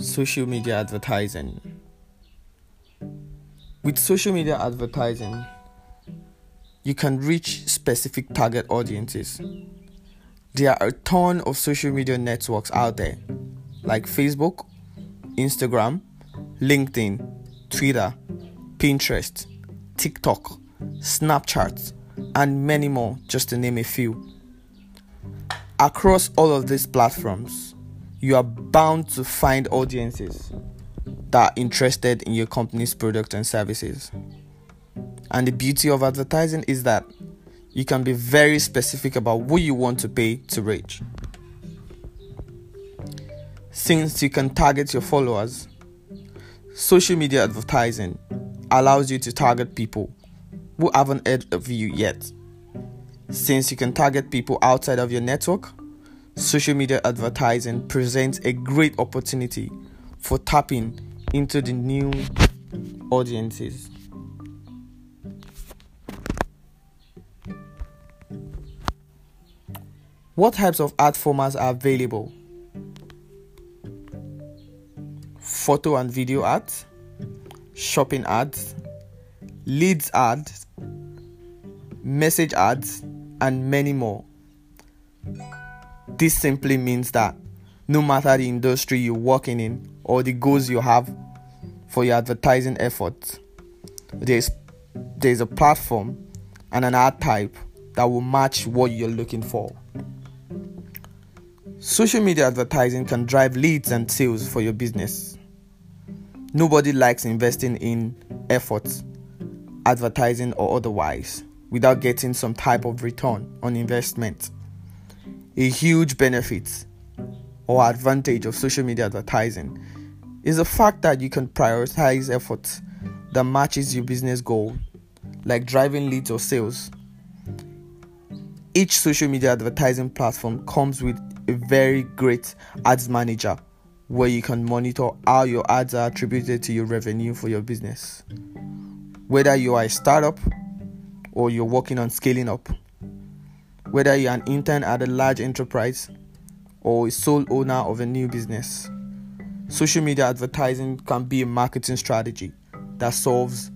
social media advertising. With social media advertising, you can reach specific target audiences. There are a ton of social media networks out there, like Facebook, Instagram, LinkedIn, Twitter, Pinterest, TikTok, Snapchat, and many more, just to name a few. Across all of these platforms, you are bound to find audiences that are interested in your company's product and services. And the beauty of advertising is that you can be very specific about who you want to pay to reach. Since you can target your followers, social media advertising allows you to target people who haven't heard of you yet. Since you can target people outside of your network, social media advertising presents a great opportunity for tapping into the new audiences. What types of ad formats are available? Photo and video ads, shopping ads, leads ads, message ads, and many more. This simply means that no matter the industry you're working in or the goals you have for your advertising efforts, there's there's a platform and an ad type that will match what you're looking for. Social media advertising can drive leads and sales for your business. Nobody likes investing in efforts, advertising or otherwise, without getting some type of return on investment. A huge benefit or advantage of social media advertising is the fact that you can prioritize efforts that matches your business goal, like driving leads or sales. Each social media advertising platform comes with a very great ads manager where you can monitor how your ads are attributed to your revenue for your business. Whether you are a startup or you're working on scaling up, whether you're an intern at a large enterprise or a sole owner of a new business, social media advertising can be a marketing strategy that solves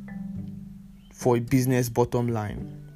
for a business bottom line.